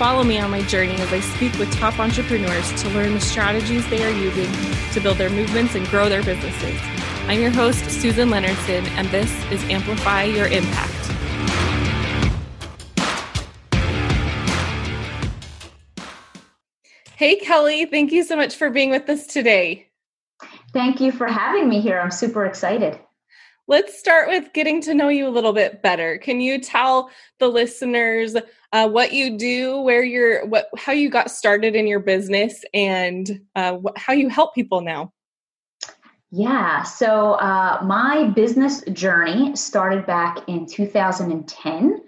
Follow me on my journey as I speak with top entrepreneurs to learn the strategies they are using to build their movements and grow their businesses. I'm your host, Susan Leonardson, and this is Amplify Your Impact. Hey, Kelly, thank you so much for being with us today. Thank you for having me here. I'm super excited. Let's start with getting to know you a little bit better. Can you tell the listeners uh, what you do, where you're, what, how you got started in your business, and uh, wh- how you help people now? Yeah, so uh, my business journey started back in 2010. Um,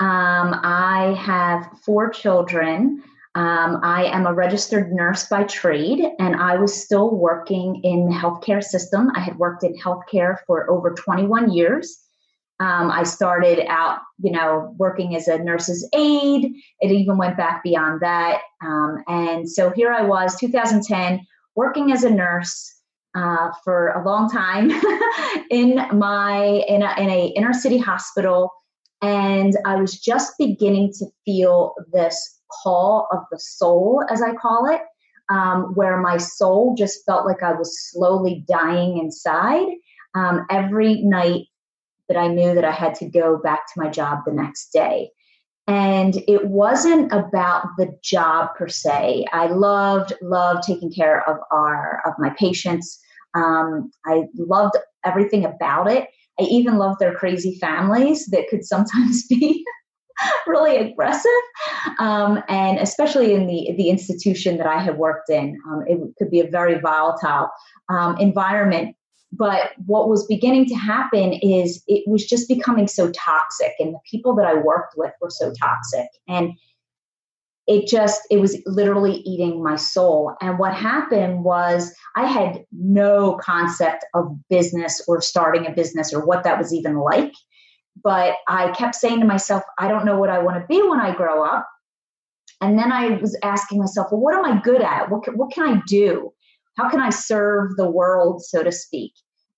I have four children. Um, I am a registered nurse by trade, and I was still working in the healthcare system. I had worked in healthcare for over 21 years. Um, I started out, you know, working as a nurse's aide. It even went back beyond that. Um, and so here I was, 2010, working as a nurse uh, for a long time in my in a, in a inner city hospital, and I was just beginning to feel this call of the soul, as I call it, um, where my soul just felt like I was slowly dying inside. Um, every night that I knew that I had to go back to my job the next day. And it wasn't about the job per se. I loved, loved taking care of our of my patients. Um, I loved everything about it. I even loved their crazy families that could sometimes be really aggressive, um, and especially in the the institution that I had worked in, um, it could be a very volatile um, environment but what was beginning to happen is it was just becoming so toxic, and the people that I worked with were so toxic. And it just, it was literally eating my soul. And what happened was I had no concept of business or starting a business or what that was even like. But I kept saying to myself, I don't know what I want to be when I grow up. And then I was asking myself, well, what am I good at? What can, what can I do? how can I serve the world, so to speak?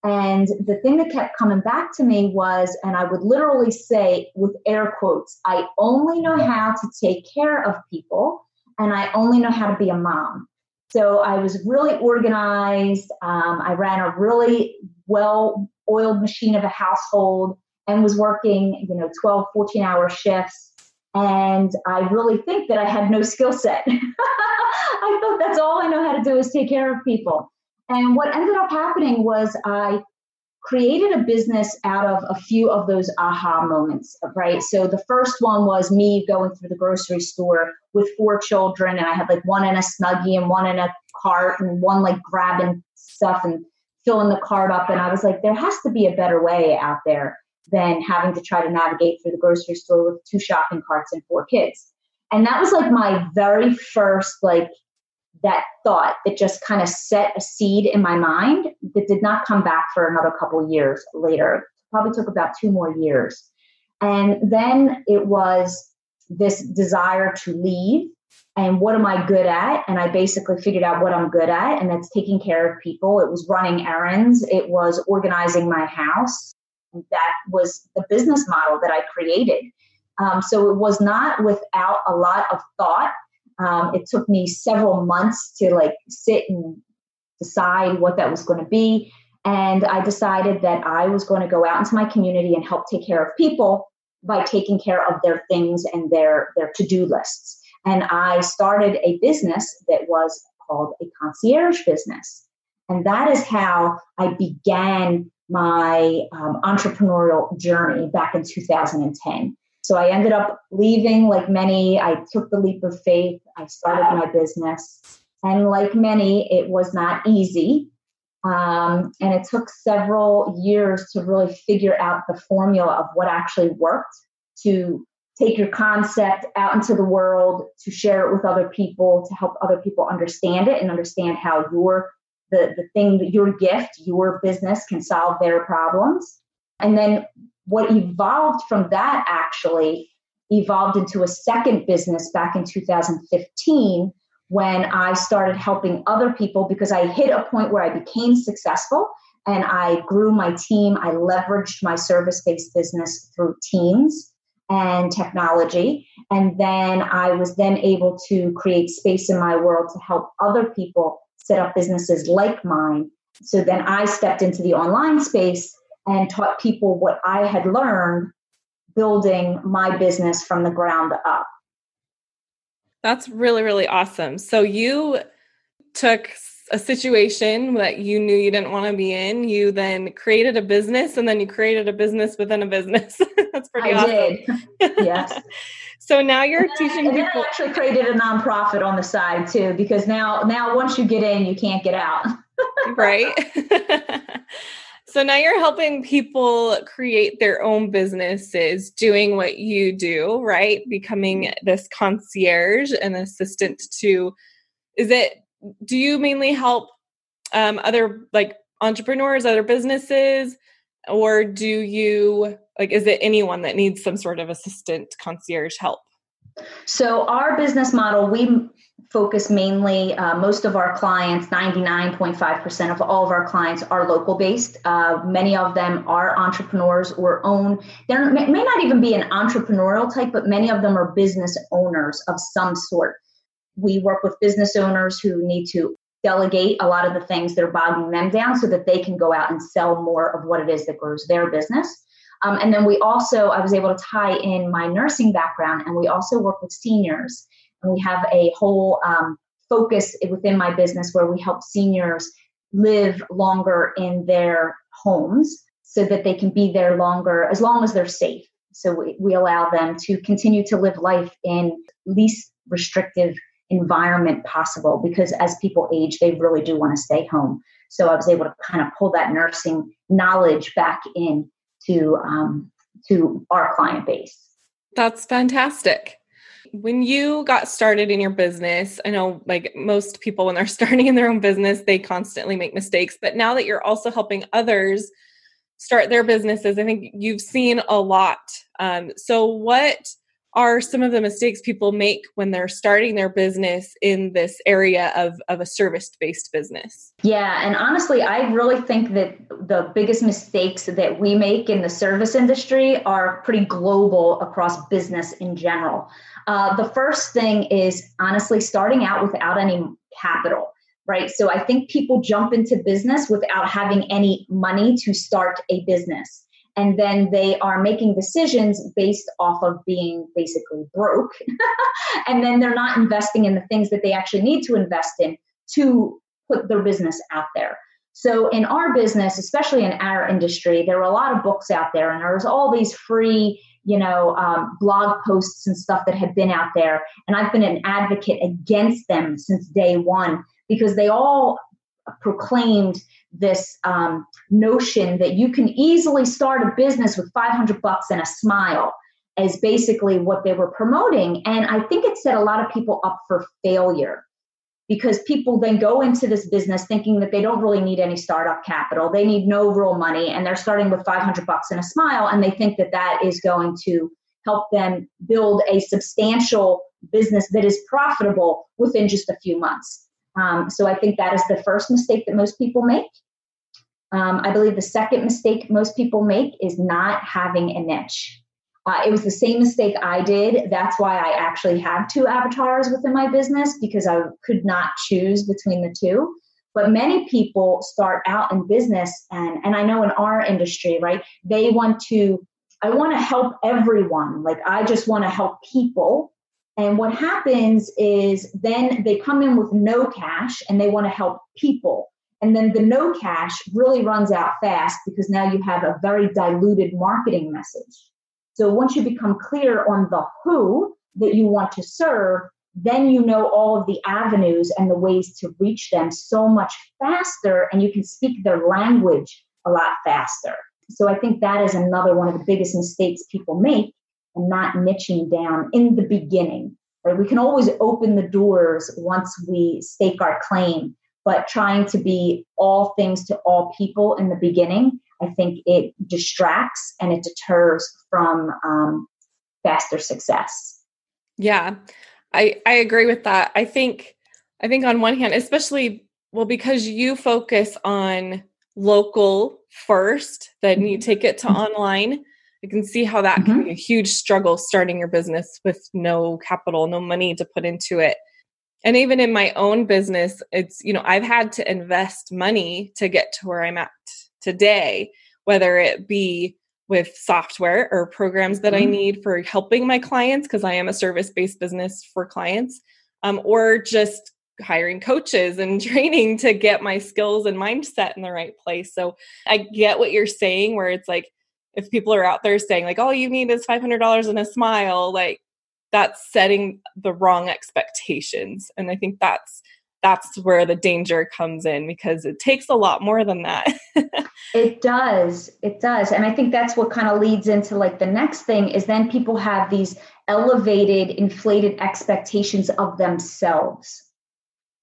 And the thing that kept coming back to me was, and I would literally say with air quotes, I only know how to take care of people and I only know how to be a mom. So I was really organized. Um, I ran a really well oiled machine of a household and was working, you know, 12, 14 hour shifts and I really think that I had no skill set. I thought that's all I know how to do is take care of people. And what ended up happening was I created a business out of a few of those aha moments, right? So the first one was me going through the grocery store with four children, and I had like one in a snuggie and one in a cart, and one like grabbing stuff and filling the cart up. And I was like, there has to be a better way out there than having to try to navigate through the grocery store with two shopping carts and four kids. And that was like my very first, like, that thought that just kind of set a seed in my mind that did not come back for another couple years later. Probably took about two more years. And then it was this desire to leave and what am I good at? And I basically figured out what I'm good at, and that's taking care of people. It was running errands, it was organizing my house, that was the business model that I created. Um, so it was not without a lot of thought. Um, it took me several months to like sit and decide what that was going to be. And I decided that I was going to go out into my community and help take care of people by taking care of their things and their, their to do lists. And I started a business that was called a concierge business. And that is how I began my um, entrepreneurial journey back in 2010. So I ended up leaving, like many, I took the leap of faith. I started my business. And like many, it was not easy. Um, and it took several years to really figure out the formula of what actually worked to take your concept out into the world to share it with other people to help other people understand it and understand how your the, the thing that your gift your business can solve their problems and then what evolved from that actually evolved into a second business back in 2015 when I started helping other people because I hit a point where I became successful and I grew my team. I leveraged my service based business through teams and technology. And then I was then able to create space in my world to help other people set up businesses like mine. So then I stepped into the online space and taught people what I had learned building my business from the ground up. That's really, really awesome. So you took a situation that you knew you didn't want to be in. You then created a business and then you created a business within a business. That's pretty I awesome. did. Yes. so now you're and teaching then, people. I actually created a nonprofit on the side too, because now now once you get in, you can't get out. right. So now you're helping people create their own businesses doing what you do, right? Becoming mm-hmm. this concierge and assistant to is it do you mainly help um, other like entrepreneurs, other businesses, or do you like is it anyone that needs some sort of assistant concierge help? So our business model, we focus mainly, uh, most of our clients, 99.5% of all of our clients are local based. Uh, many of them are entrepreneurs or own, they may not even be an entrepreneurial type, but many of them are business owners of some sort. We work with business owners who need to delegate a lot of the things that are bogging them down so that they can go out and sell more of what it is that grows their business. Um, and then we also, I was able to tie in my nursing background, and we also work with seniors. And we have a whole um, focus within my business where we help seniors live longer in their homes so that they can be there longer as long as they're safe. So we, we allow them to continue to live life in least restrictive environment possible because as people age, they really do want to stay home. So I was able to kind of pull that nursing knowledge back in to um, to our client base. That's fantastic. When you got started in your business, I know like most people when they're starting in their own business, they constantly make mistakes. But now that you're also helping others start their businesses, I think you've seen a lot. Um, so, what are some of the mistakes people make when they're starting their business in this area of, of a service based business? Yeah, and honestly, I really think that the biggest mistakes that we make in the service industry are pretty global across business in general. Uh, the first thing is honestly starting out without any capital right? So I think people jump into business without having any money to start a business and then they are making decisions based off of being basically broke. And then they're not investing in the things that they actually need to invest in to put their business out there. So in our business especially in our industry there are a lot of books out there and there's all these free you know um, blog posts and stuff that have been out there. And i've been an advocate against them since day one because they all proclaimed this um, notion that you can easily start a business with 500 bucks and a smile is basically what they were promoting. And i think it set a lot of people up for failure because people then go into this business thinking that they don't really need any startup capital. They need no real money and they're starting with 500 bucks and a smile and they think that that is going to help them build a substantial business that is profitable within just a few months um, so I think that is the first mistake that most people make. Um, I believe the second mistake most people make is not having a niche. Uh, it was the same mistake I did. That's why I actually have two avatars within my business because I could not choose between the two. But many people start out in business, and, and I know in our industry, right, they want to, I want to help everyone. Like, I just want to help people and what happens is then they come in with no cash and they want to help people. And then the no cash really runs out fast because now you have a very diluted marketing message. So once you become clear on the who that you want to serve, then you know all of the avenues and the ways to reach them so much faster and you can speak their language a lot faster. So I think that is another one of the biggest mistakes people make and not niching down in the beginning. Right? We can always open the doors once we stake our claim, but trying to be all things to all people in the beginning, I think it distracts and it deters from um, faster success. Yeah, I I agree with that. I think I think on one hand, especially well, because you focus on local first, then you mm-hmm. take it to mm-hmm. online. I can see how that mm-hmm. can be a huge struggle starting your business with no capital, no money to put into it. And even in my own business, it's, you know, I've had to invest money to get to where I'm at today, whether it be with software or programs that mm-hmm. I need for helping my clients, because I am a service based business for clients, um, or just hiring coaches and training to get my skills and mindset in the right place. So I get what you're saying, where it's like, if people are out there saying, like, all you need is $500 and a smile, like, that's setting the wrong expectations. And I think that's that's where the danger comes in because it takes a lot more than that. it does. It does. And I think that's what kind of leads into like the next thing is then people have these elevated, inflated expectations of themselves.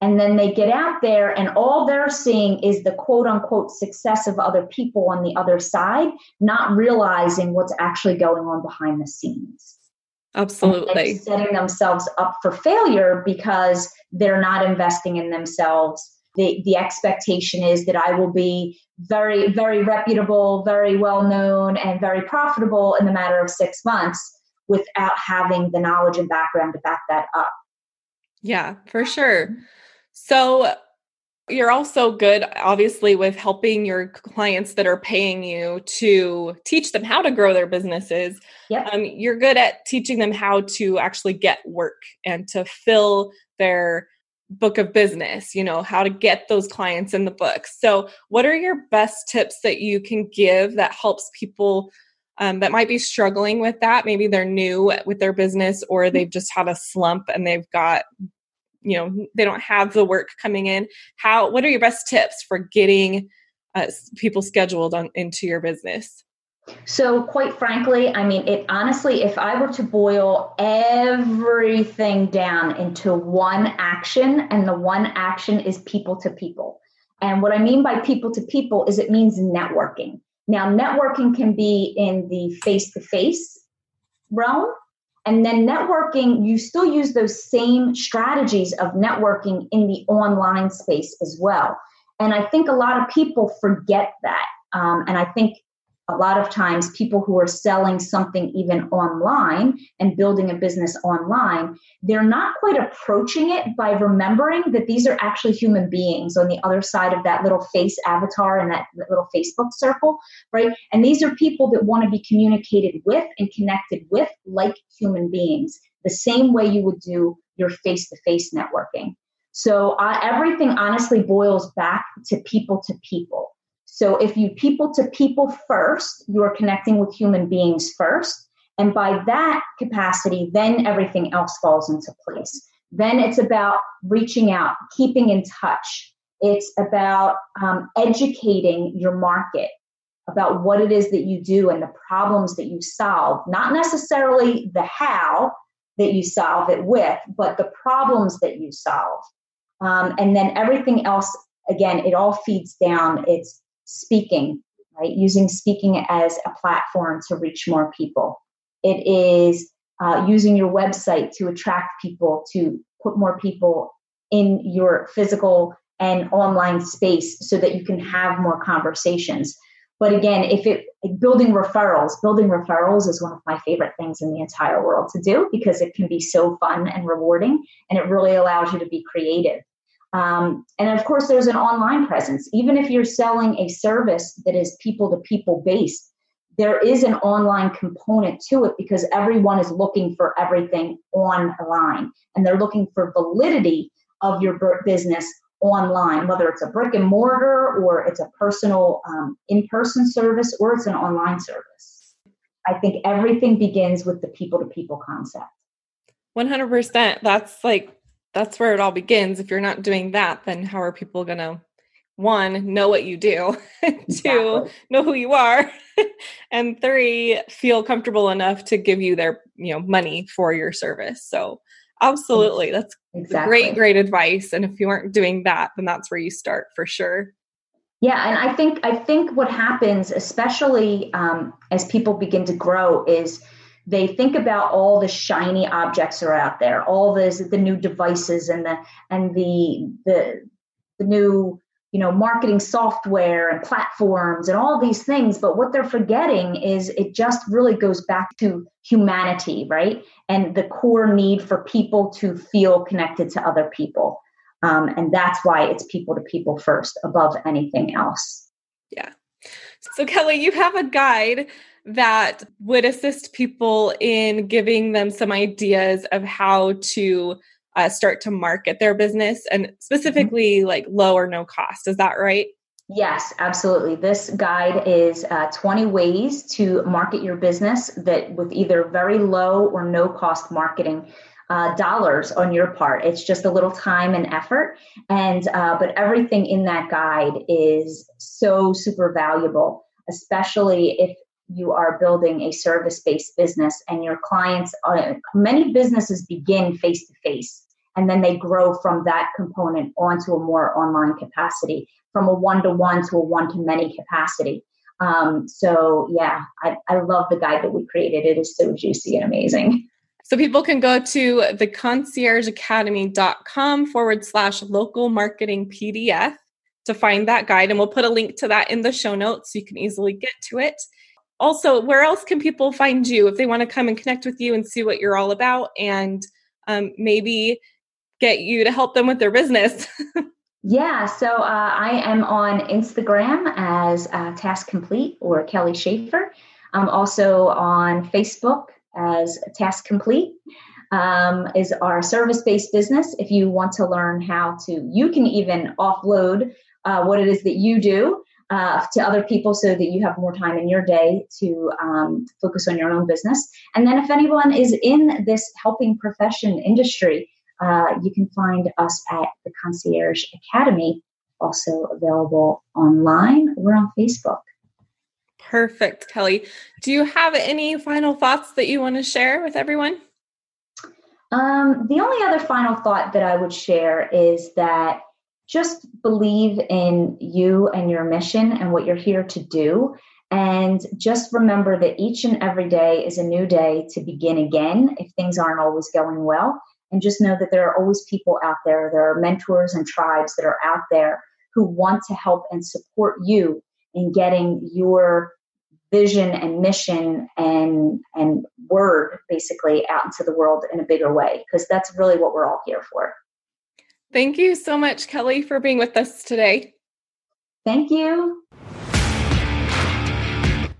And then they get out there, and all they're seeing is the quote unquote success of other people on the other side, not realizing what's actually going on behind the scenes. Absolutely. setting themselves up for failure because they're not investing in themselves. The, the expectation is that I will be very, very reputable, very well known, and very profitable in the matter of six months without having the knowledge and background to back that up. Yeah, for sure. So you're also good, obviously, with helping your clients that are paying you to teach them how to grow their businesses. Yep. Um, you're good at teaching them how to actually get work and to fill their book of business, you know, how to get those clients in the book. So, what are your best tips that you can give that helps people um, that might be struggling with that? Maybe they're new with their business or mm-hmm. they've just had a slump and they've got you know they don't have the work coming in. How what are your best tips for getting uh, people scheduled on into your business? So quite frankly i mean it honestly if i were to boil everything down into one action and the one action is people to people. And what i mean by people to people is it means networking. Now networking can be in the face to face realm and then networking, you still use those same strategies of networking in the online space as well. And I think a lot of people forget that. Um, and I think a lot of times people who are selling something even online and building a business online they're not quite approaching it by remembering that these are actually human beings on the other side of that little face avatar and that little facebook circle right? And these are people that want to be communicated with and connected with like human beings the same way you would do your face to face networking. So uh, everything honestly boils back to people to people so if you people to people first, you're connecting with human beings first. And by that capacity, then everything else falls into place. Then it's about reaching out, keeping in touch. It's about um, educating your market about what it is that you do and the problems that you solve, not necessarily the how that you solve it with, but the problems that you solve. Um, and then everything else, again, it all feeds down. It's speaking, right? Using speaking as a platform to reach more people. It is uh, using your website to attract people, to put more people in your physical and online space so that you can have more conversations. But again, if it building referrals, building referrals is one of my favorite things in the entire world to do because it can be so fun and rewarding and it really allows you to be creative. Um, and of course, there's an online presence. Even if you're selling a service that is people to people based, there is an online component to it because everyone is looking for everything online and they're looking for validity of your business online, whether it's a brick and mortar or it's a personal um, in person service or it's an online service. I think everything begins with the people to people concept. 100%. That's like that's where it all begins. If you're not doing that, then how are people going to one, know what you do, two, know who you are, and three, feel comfortable enough to give you their, you know, money for your service. So absolutely. That's exactly. great, great advice. And if you aren't doing that, then that's where you start for sure. Yeah, and I think I think what happens, especially um, as people begin to grow, is they think about all the shiny objects that are out there, all the the new devices and the and the the the new you know marketing software and platforms and all these things. But what they're forgetting is it just really goes back to humanity right? And the core need for people to feel connected to other people. Um, and that's why it's people to people first above anything else. Yeah. So kelly you have a guide that would assist people in giving them some ideas of how to uh, start to market their business and mm-hmm. specifically like low or no cost. Is that right? Yes, absolutely. This guide is uh, 20 ways to market your business that with either very low or no cost marketing uh, dollars on your part. It's just a little time and effort, and uh, but everything in that guide is so super valuable, especially if you are building a service based business and your clients are, uh, many businesses begin face to face and then they grow from that component onto a more online capacity from a one to one to a one to many capacity. Um, so yeah I, I love the guide that we created. It is so juicy and amazing. So people can go to the conciergeacademy.com forward slash local marketing pdf to find that guide and we'll put a link to that in the show notes. So you can easily get to it also, where else can people find you if they want to come and connect with you and see what you're all about and um, maybe get you to help them with their business? yeah, so uh, I am on Instagram as uh, Task Complete or Kelly Schaefer. I'm also on Facebook as Task Complete. Um, is our service-based business. If you want to learn how to, you can even offload uh, what it is that you do uh, to other people so that you have more time in your day to um, focus on your own business. And then, if anyone is in this helping profession industry, uh, you can find us at the Concierge Academy, also available online. We're on Facebook. Perfect, Kelly. Do you have any final thoughts that you want to share with everyone? Um, the only other final thought that I would share is that just believe in you and your mission and what you're here to do. And just remember that each and every day is a new day to begin again if things aren't always going well. And just know that there are always people out there, there are mentors and tribes that are out there who want to help and support you in getting your vision and mission and and word basically out into the world in a bigger way because that's really what we're all here for. Thank you so much, Kelly, for being with us today. Thank you.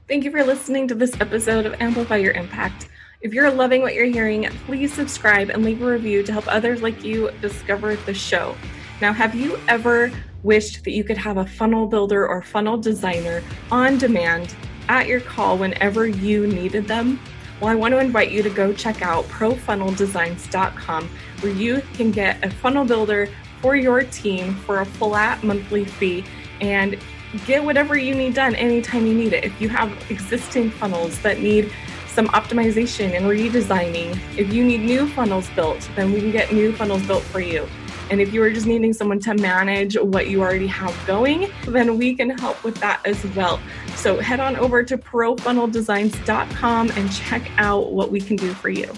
Thank you for listening to this episode of Amplify Your Impact. If you're loving what you're hearing, please subscribe and leave a review to help others like you discover the show. Now, have you ever wished that you could have a funnel builder or funnel designer on demand at your call whenever you needed them? Well, I want to invite you to go check out profunneldesigns.com where you can get a funnel builder for your team for a flat monthly fee and get whatever you need done anytime you need it. If you have existing funnels that need some optimization and redesigning, if you need new funnels built, then we can get new funnels built for you. And if you are just needing someone to manage what you already have going, then we can help with that as well. So head on over to profunneldesigns.com and check out what we can do for you.